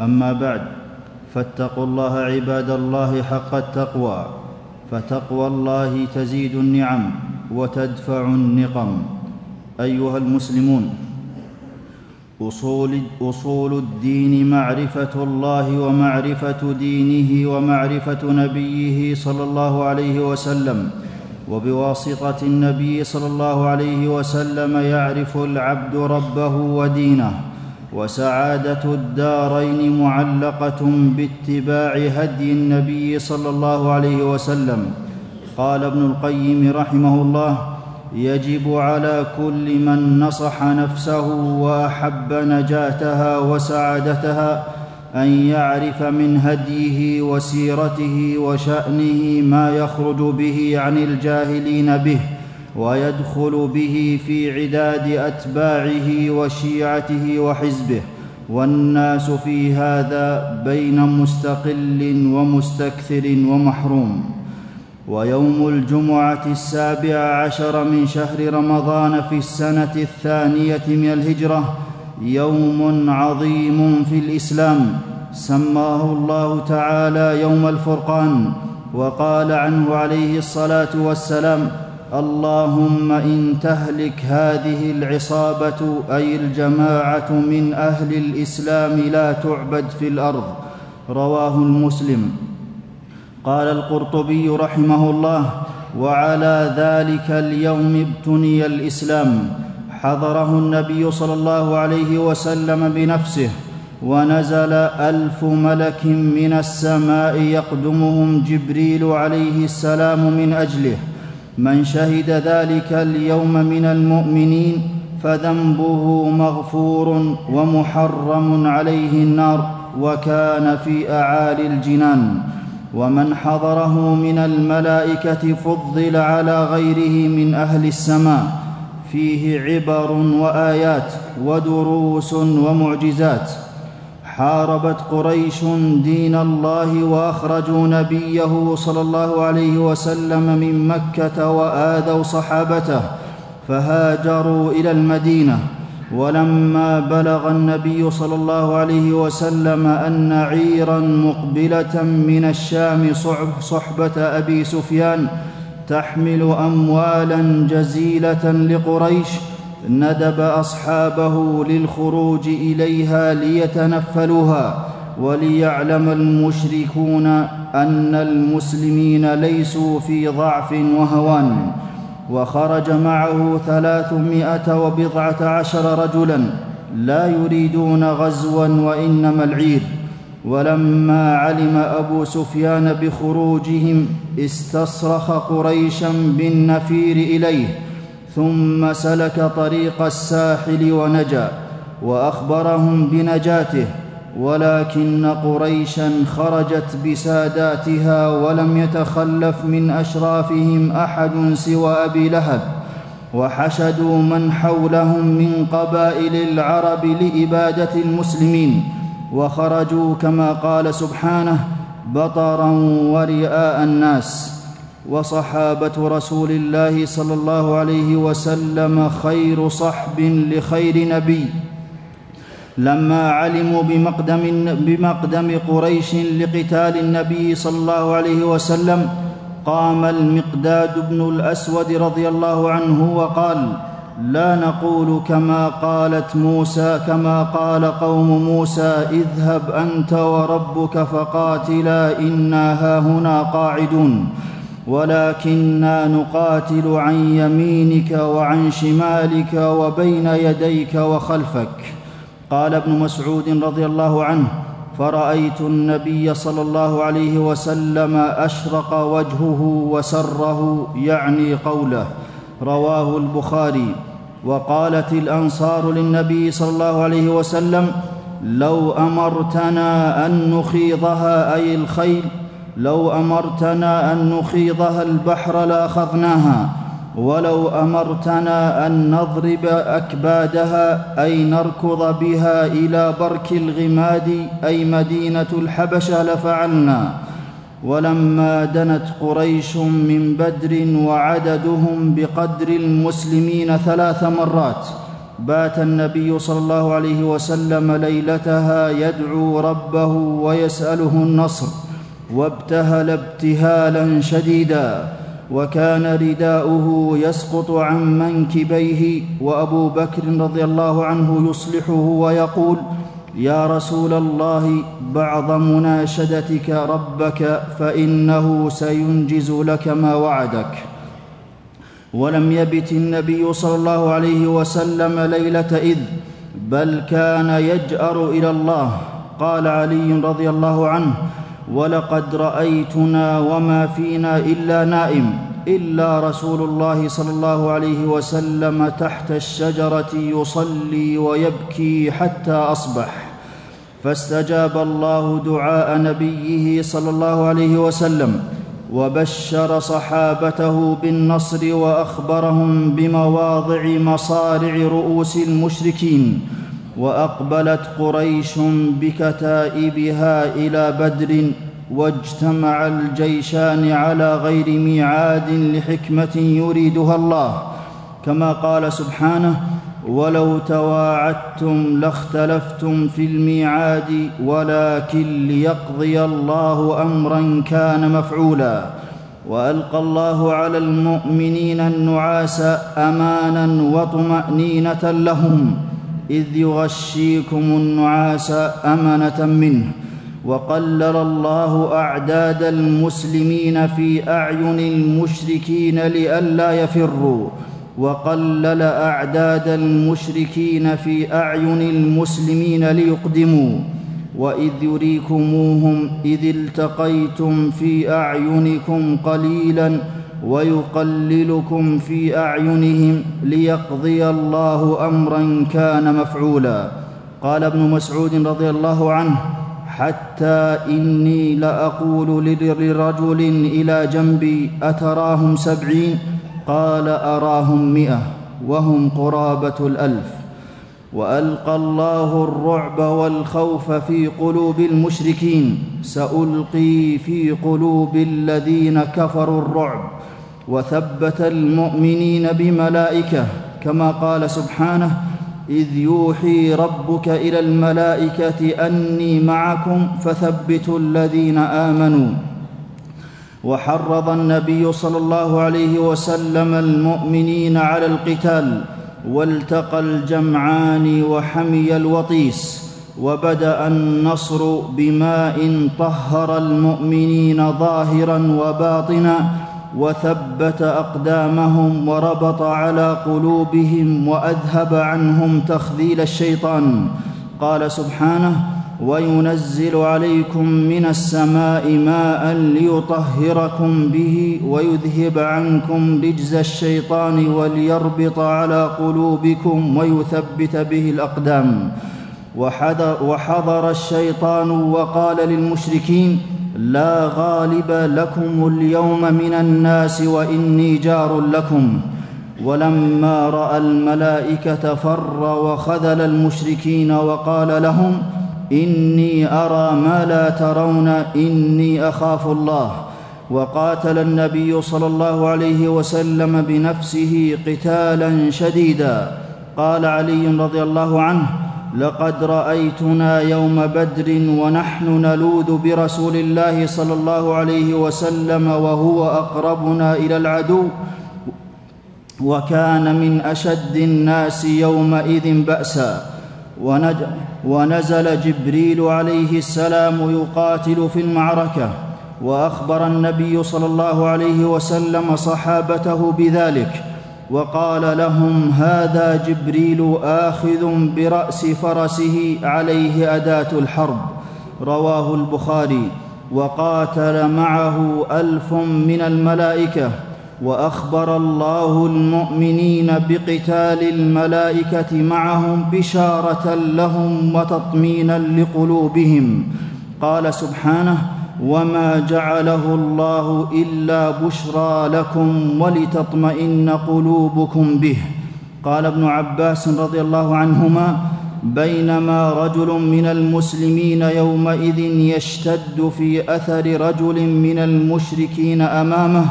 أما بعد فاتقوا الله عباد الله حق التقوى فتقوى الله تزيد النعم وتدفع النقم. أيها المسلمون أصول, أصول الدين معرفة الله ومعرفة دينه ومعرفة نبيه صلى الله عليه وسلم وبواسطة النبي صلى الله عليه وسلم يعرف العبد ربه ودينه. وسعادة الدارين معلقة باتباع هدي النبي صلى الله عليه وسلم. قال ابن القيم رحمه الله يجب على كل من نصح نفسه وأحب نجاتها وسعادتها أن يعرف من هديه وسيرته وشأنه ما يخرج به عن الجاهلين به. ويدخل به في عداد أتباعه وشيعته وحزبه والناس في هذا بين مستقل ومستكثر ومحروم. ويوم الجمعة السابع عشر من شهر رمضان في السنة الثانية من الهجرة يوم عظيم في الإسلام. سماه الله تعالى يوم الفرقان وقال عنه عليه الصلاة والسلام اللهم إن تهلك هذه العصابة أي الجماعة من أهل الإسلام لا تعبد في الأرض. رواه المسلم. قال القرطبي رحمه الله وعلى ذلك اليوم ابتني الإسلام حضره النبي صلى الله عليه وسلم بنفسه ونزل ألف ملك من السماء يقدمهم جبريل عليه السلام من أجله من شهد ذلك اليوم من المؤمنين فذنبه مغفور ومحرم عليه النار وكان في أعالي الجنان. ومن حضره من الملائكة فضل على غيره من أهل السماء. فيه عبر وآيات ودروس ومعجزات. حاربت قريش دين الله وأخرجوا نبيه صلى الله عليه وسلم من مكة وآذوا صحابته فهاجروا إلى المدينة. ولما بلغ النبي صلى الله عليه وسلم أن عيرا مقبلة من الشام صحبة أبي سفيان تحمل اموالا جزيلة لقريش ندب أصحابه للخروج إليها ليتنفلوها وليعلم المشركون أن المسلمين ليسوا في ضعف وهوان. وخرج معه ثلاثمائة وبضعة عشر رجلا لا يريدون غزوا وإنما العير. ولما علم أبو سفيان بخروجهم استصرخ قريشا بالنفير إليه. ثم سلك طريق الساحل ونجا وأخبرهم بنجاته ولكن قريشا خرجت بساداتها ولم يتخلف من أشرافهم أحد سوى أبي لهب وحشدوا من حولهم من قبائل العرب لإبادة المسلمين وخرجوا كما قال سبحانه بطرا ورئاء الناس وصحابة رسول الله صلى الله عليه وسلم خير صحب لخير نبي. لما علموا بمقدم, بمقدم قريش لقتال النبي صلى الله عليه وسلم قام المقداد بن الأسود رضي الله عنه وقال لا نقول كما قالت موسى كما قال قوم موسى اذهب أنت وربك فقاتلا إنا هاهنا قاعدون. ولكنا نقاتل عن يمينك وعن شمالك وبين يديك وخلفك. قال ابن مسعود رضي الله عنه فرأيت النبي صلى الله عليه وسلم أشرق وجهه وسره يعني قوله رواه البخاري. وقالت الأنصار للنبي صلى الله عليه وسلم لو أمرتنا أن نخيضها أي الخيل لو أمرتنا أن نخيضها البحر لأخذناها ولو أمرتنا أن نضرب أكبادها أي نركض بها إلى برك الغماد أي مدينة الحبشة لفعلنا. ولما دنت قريش من بدر وعددهم بقدر المسلمين ثلاث مرات بات النبي صلى الله عليه وسلم ليلتها يدعو ربه ويسأله النصر. وابتهل ابتهالا شديدا وكان رداؤه يسقط عن منكبيه وأبو بكر رضي الله عنه يصلحه ويقول يا رسول الله بعض مناشدتك ربك فإنه سينجز لك ما وعدك. ولم يبت النبي صلى الله عليه وسلم ليلة إذ بل كان يجأر إلى الله. قال علي رضي الله عنه ولقد رأيتنا وما فينا إلا نائم إلا رسول الله صلى الله عليه وسلم تحت الشجرة يصلي ويبكي حتى أصبح. فاستجاب الله دعاء نبيه صلى الله عليه وسلم وبشر صحابته بالنصر وأخبرهم بمواضع مصارع رؤوس المشركين وأقبلت قريش بكتائبها إلى بدر واجتمع الجيشان على غير ميعاد لحكمة يريدها الله. كما قال سبحانه ولو تواعدتم لاختلفتم في الميعاد ولكن ليقضي الله امرا كان مفعولا وألقى الله على المؤمنين النعاس امانا وطمأنينة لهم. إذ يغشيكم النعاس أمنة منه وقلل الله أعداد المسلمين في أعين المشركين لئلا يفروا وقلل أعداد المشركين في أعين المسلمين ليقدموا وإذ يريكموهم إذ التقيتم في أعينكم قليلا ويقللكم في أعينهم ليقضي الله أمرا كان مفعولا. قال ابن مسعود رضي الله عنه حتى إني لأقول لرجل إلى جنبي أتراهم سبعين؟ قال أراهم مئة وهم قرابة الألف. وألقى الله الرعب والخوف في قلوب المشركين سألقي في قلوب الذين كفروا الرعب. وثبت المؤمنين بملائكة كما قال سبحانه إذ يوحي ربك إلى الملائكة أني معكم فثبتوا الذين آمنوا. وحرض النبي صلى الله عليه وسلم المؤمنين على القتال والتقى الجمعان وحمي الوطيس وبدأ النصر بماء طهر المؤمنين ظاهرا وباطنا وثبت أقدامهم وربط على قلوبهم وأذهب عنهم تخذيل الشيطان. قال سبحانه وينزل عليكم من السماء ماء ليطهركم به ويذهب عنكم رجز الشيطان وليربط على قلوبكم ويثبت به الأقدام. وحضر, وحضر الشيطان وقال للمشركين لا غالب لكم اليوم من الناس وإني جار لكم. ولما رأى الملائكة فر وخذل المشركين وقال لهم إني أرى ما لا ترون إني أخاف الله. وقاتل النبي صلى الله عليه وسلم بنفسه قتالا شديدا. قال علي رضي الله عنه لقد رأيتنا يوم بدر ونحن نلوذ برسول الله صلى الله عليه وسلم وهو أقربنا إلى العدو وكان من أشد الناس يومئذ بأسا. ونزل جبريل عليه السلام يقاتل في المعركة وأخبر النبي صلى الله عليه وسلم صحابته بذلك. وقال لهم هذا جبريل آخذ برأس فرسه عليه أداة الحرب. رواه البخاري. وقاتل معه ألف من الملائكة. وأخبر الله المؤمنين بقتال الملائكة معهم بشارة لهم وتطمينا لقلوبهم. قال سبحانه وما جعله الله الا بشرى لكم ولتطمئن قلوبكم به. قال ابن عباس رضي الله عنهما بينما رجل من المسلمين يومئذ يشتد في اثر رجل من المشركين امامه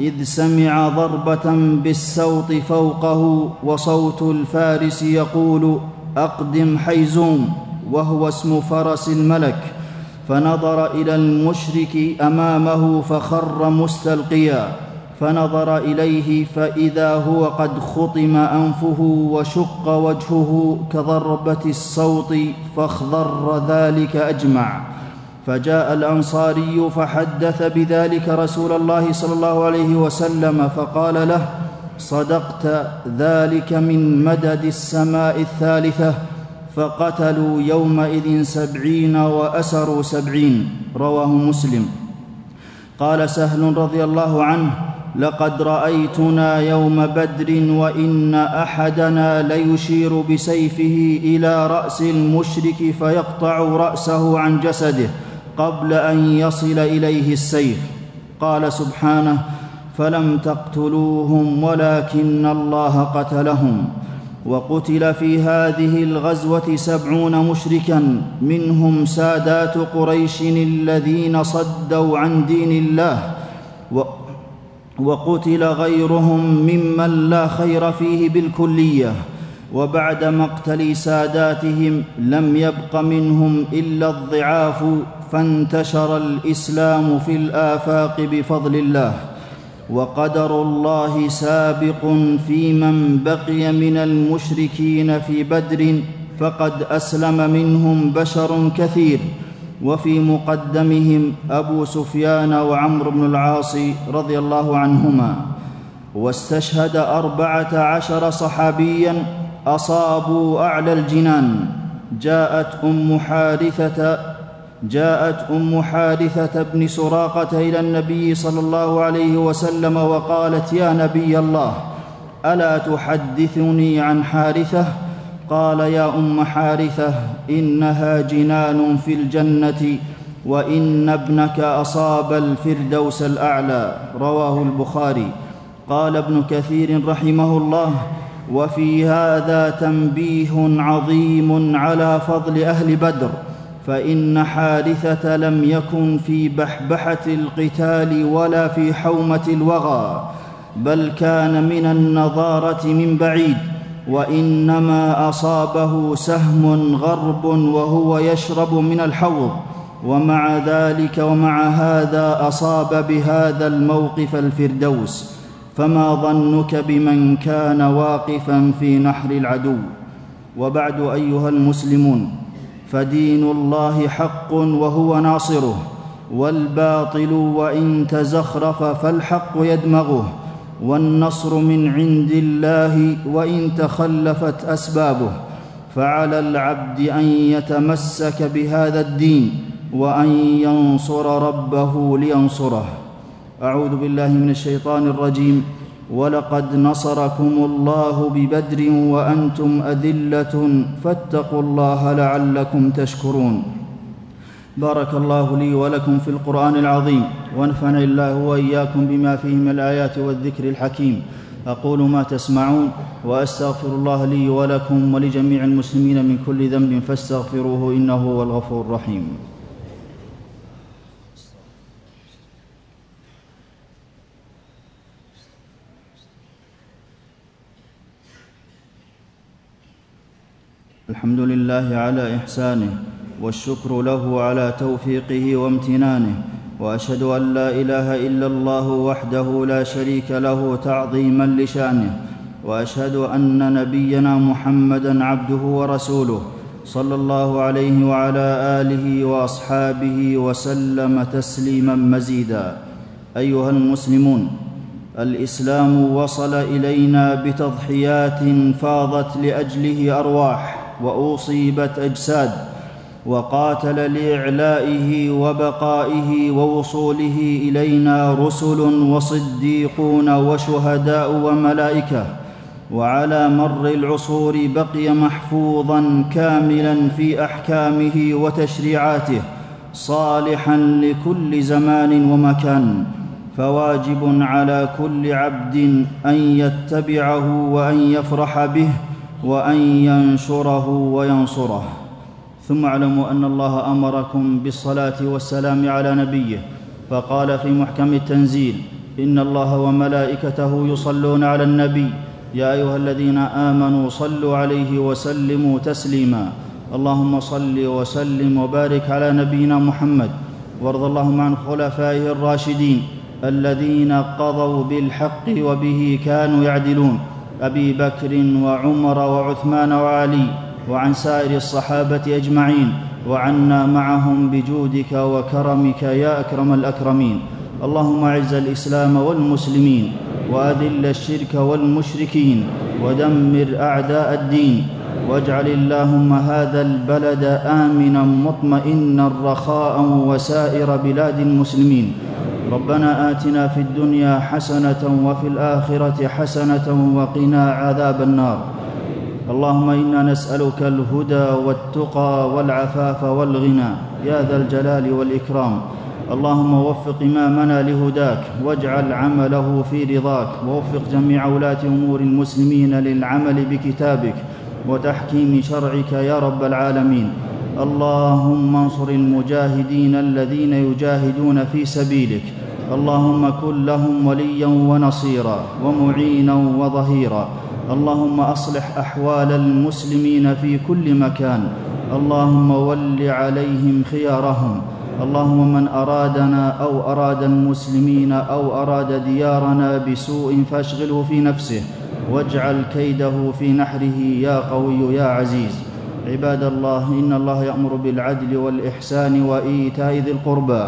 اذ سمع ضربه بالسوط فوقه وصوت الفارس يقول أقدم حيزوم وهو اسم فرس الملك. فنظر إلى المشرك أمامه فخر مستلقيا. فنظر إليه فإذا هو قد خطم أنفه وشق وجهه كضربة الصوت فاخضر ذلك أجمع. فجاء الأنصاري فحدث بذلك رسول الله صلى الله عليه وسلم فقال له صدقت ذلك من مدد السماء الثالثة فقتلوا يومئذ سبعين وأسروا سبعين. رواه مسلم. قال سهل رضي الله عنه لقد رأيتنا يوم بدر وإن أحدنا ليشير بسيفه إلى رأس المشرك فيقطع رأسه عن جسده قبل أن يصل إليه السيف. قال سبحانه فلم تقتلوهم ولكن الله قتلهم. وقتل في هذه الغزوة سبعون مشركا منهم سادات قريش الذين صدوا عن دين الله وقتل غيرهم ممن لا خير فيه بالكلية وبعد مقتل ساداتهم لم يبق منهم إلا الضعاف فانتشر الإسلام في الآفاق بفضل الله. وقدر الله سابق في من بقي من المشركين في بدر فقد أسلم منهم بشر كثير. وفي مقدمهم أبو سفيان وعمرو بن العاص رضي الله عنهما. واستشهد أربعة عشر صحابيا أصابوا أعلى الجنان. جاءت أم حارثة جاءت أم حارثه بن سراقة إلى النبي صلى الله عليه وسلم وقالت يا نبي الله ألا تحدثني عن حارثه قال يا أم حارثه إنها جنان في الجنة وإن ابنك أصاب الفردوس الأعلى. رواه البخاري. قال ابن كثير رحمه الله وفي هذا تنبيه عظيم على فضل أهل بدر فإن حارثه لم يكن في بحبحة القتال ولا في حومة الوغى بل كان من النظارة من بعيد وإنما أصابه سهم غرب وهو يشرب من الحوض ومع ذلك ومع هذا أصاب بهذا الموقف الفردوس. فما ظنك بمن كان واقفا في نحر العدو؟ وبعد أيها المسلمون فدين الله حق وهو ناصره والباطل وإن تزخرف فالحق يدمغه والنصر من عند الله وإن تخلفت أسبابه فعلى العبد أن يتمسك بهذا الدين وأن ينصر ربه لينصره. أعوذ بالله من الشيطان الرجيم. ولقد نصركم الله ببدر وأنتم أذلة فاتقوا الله لعلكم تشكرون. بارك الله لي ولكم في القرآن العظيم ونفعني الله وإياكم بما فيه من الآيات والذكر الحكيم. أقول ما تسمعون وأستغفر الله لي ولكم ولجميع المسلمين من كل ذنب فاستغفروه إنه هو الغفور الرحيم. الحمد لله على إحسانه والشكر له على توفيقه وامتنانه وأشهد أن لا إله إلا الله وحده لا شريك له تعظيما لشأنه وأشهد أن نبينا محمدا عبده ورسوله صلى الله عليه وعلى آله وأصحابه وسلم تسليما مزيدا. أيها المسلمون الإسلام وصل إلينا بتضحيات فاضت لأجله أرواح. وأصيبت أجساد وقاتل لإعلائه وبقائه ووصوله إلينا رسل وصديقون وشهداء وملائكة وعلى مر العصور بقي محفوظا كاملا في أحكامه وتشريعاته صالحا لكل زمان ومكان فواجب على كل عبد أن يتبعه وأن يفرح به وأن ينشره وينصره. ثم اعلموا أن الله أمركم بالصلاة والسلام على نبيه. فقال في محكم التنزيل إن الله وملائكته يصلون على النبي. يا أيها الذين آمنوا صلوا عليه وسلموا تسليما. اللهم صل وسلم وبارك على نبينا محمد. وارض اللهم عن خلفائه الراشدين الذين قضوا بالحق وبه كانوا يعدلون. أبي بكر وعمر وعثمان وعلي وعن سائر الصحابة أجمعين وعنا معهم بجودك وكرمك يا أكرم الأكرمين. اللهم أعز الإسلام والمسلمين وأذل الشرك والمشركين ودمر أعداء الدين واجعل اللهم هذا البلد آمنا مطمئنا رخاء وسائر بلاد المسلمين. ربنا آتنا في الدنيا حسنة وفي الآخرة حسنة وقنا عذاب النار. اللهم إنا نسألك الهدى والتقى والعفاف والغنى. يا ذا الجلال والإكرام. اللهم وفق إمامنا لهداك واجعل عمله في رضاك ووفق جميع ولاة أمور المسلمين للعمل بكتابك وتحكيم شرعك يا رب العالمين. اللهم انصر المجاهدين الذين يجاهدون في سبيلك. اللهم كن لهم وليا ونصيرا ومعينا وظهيرا. اللهم أصلح أحوال المسلمين في كل مكان. اللهم ول عليهم خيارهم. اللهم من أرادنا أو أراد المسلمين أو أراد ديارنا بسوء فاشغله في نفسه. واجعل كيده في نحره يا قوي يا عزيز. عباد الله إن الله يأمر بالعدل والإحسان وإيتاء ذي القربى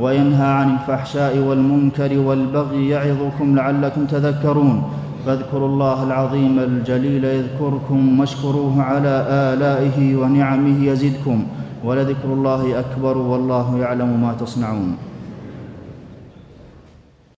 وينهى عن الفحشاء والمنكر والبغي يعظكم لعلكم تذكرون. فاذكروا الله العظيم الجليل يذكركم واشكروه على آلائه ونعمه يزدكم. ولذكر الله أكبر والله يعلم ما تصنعون.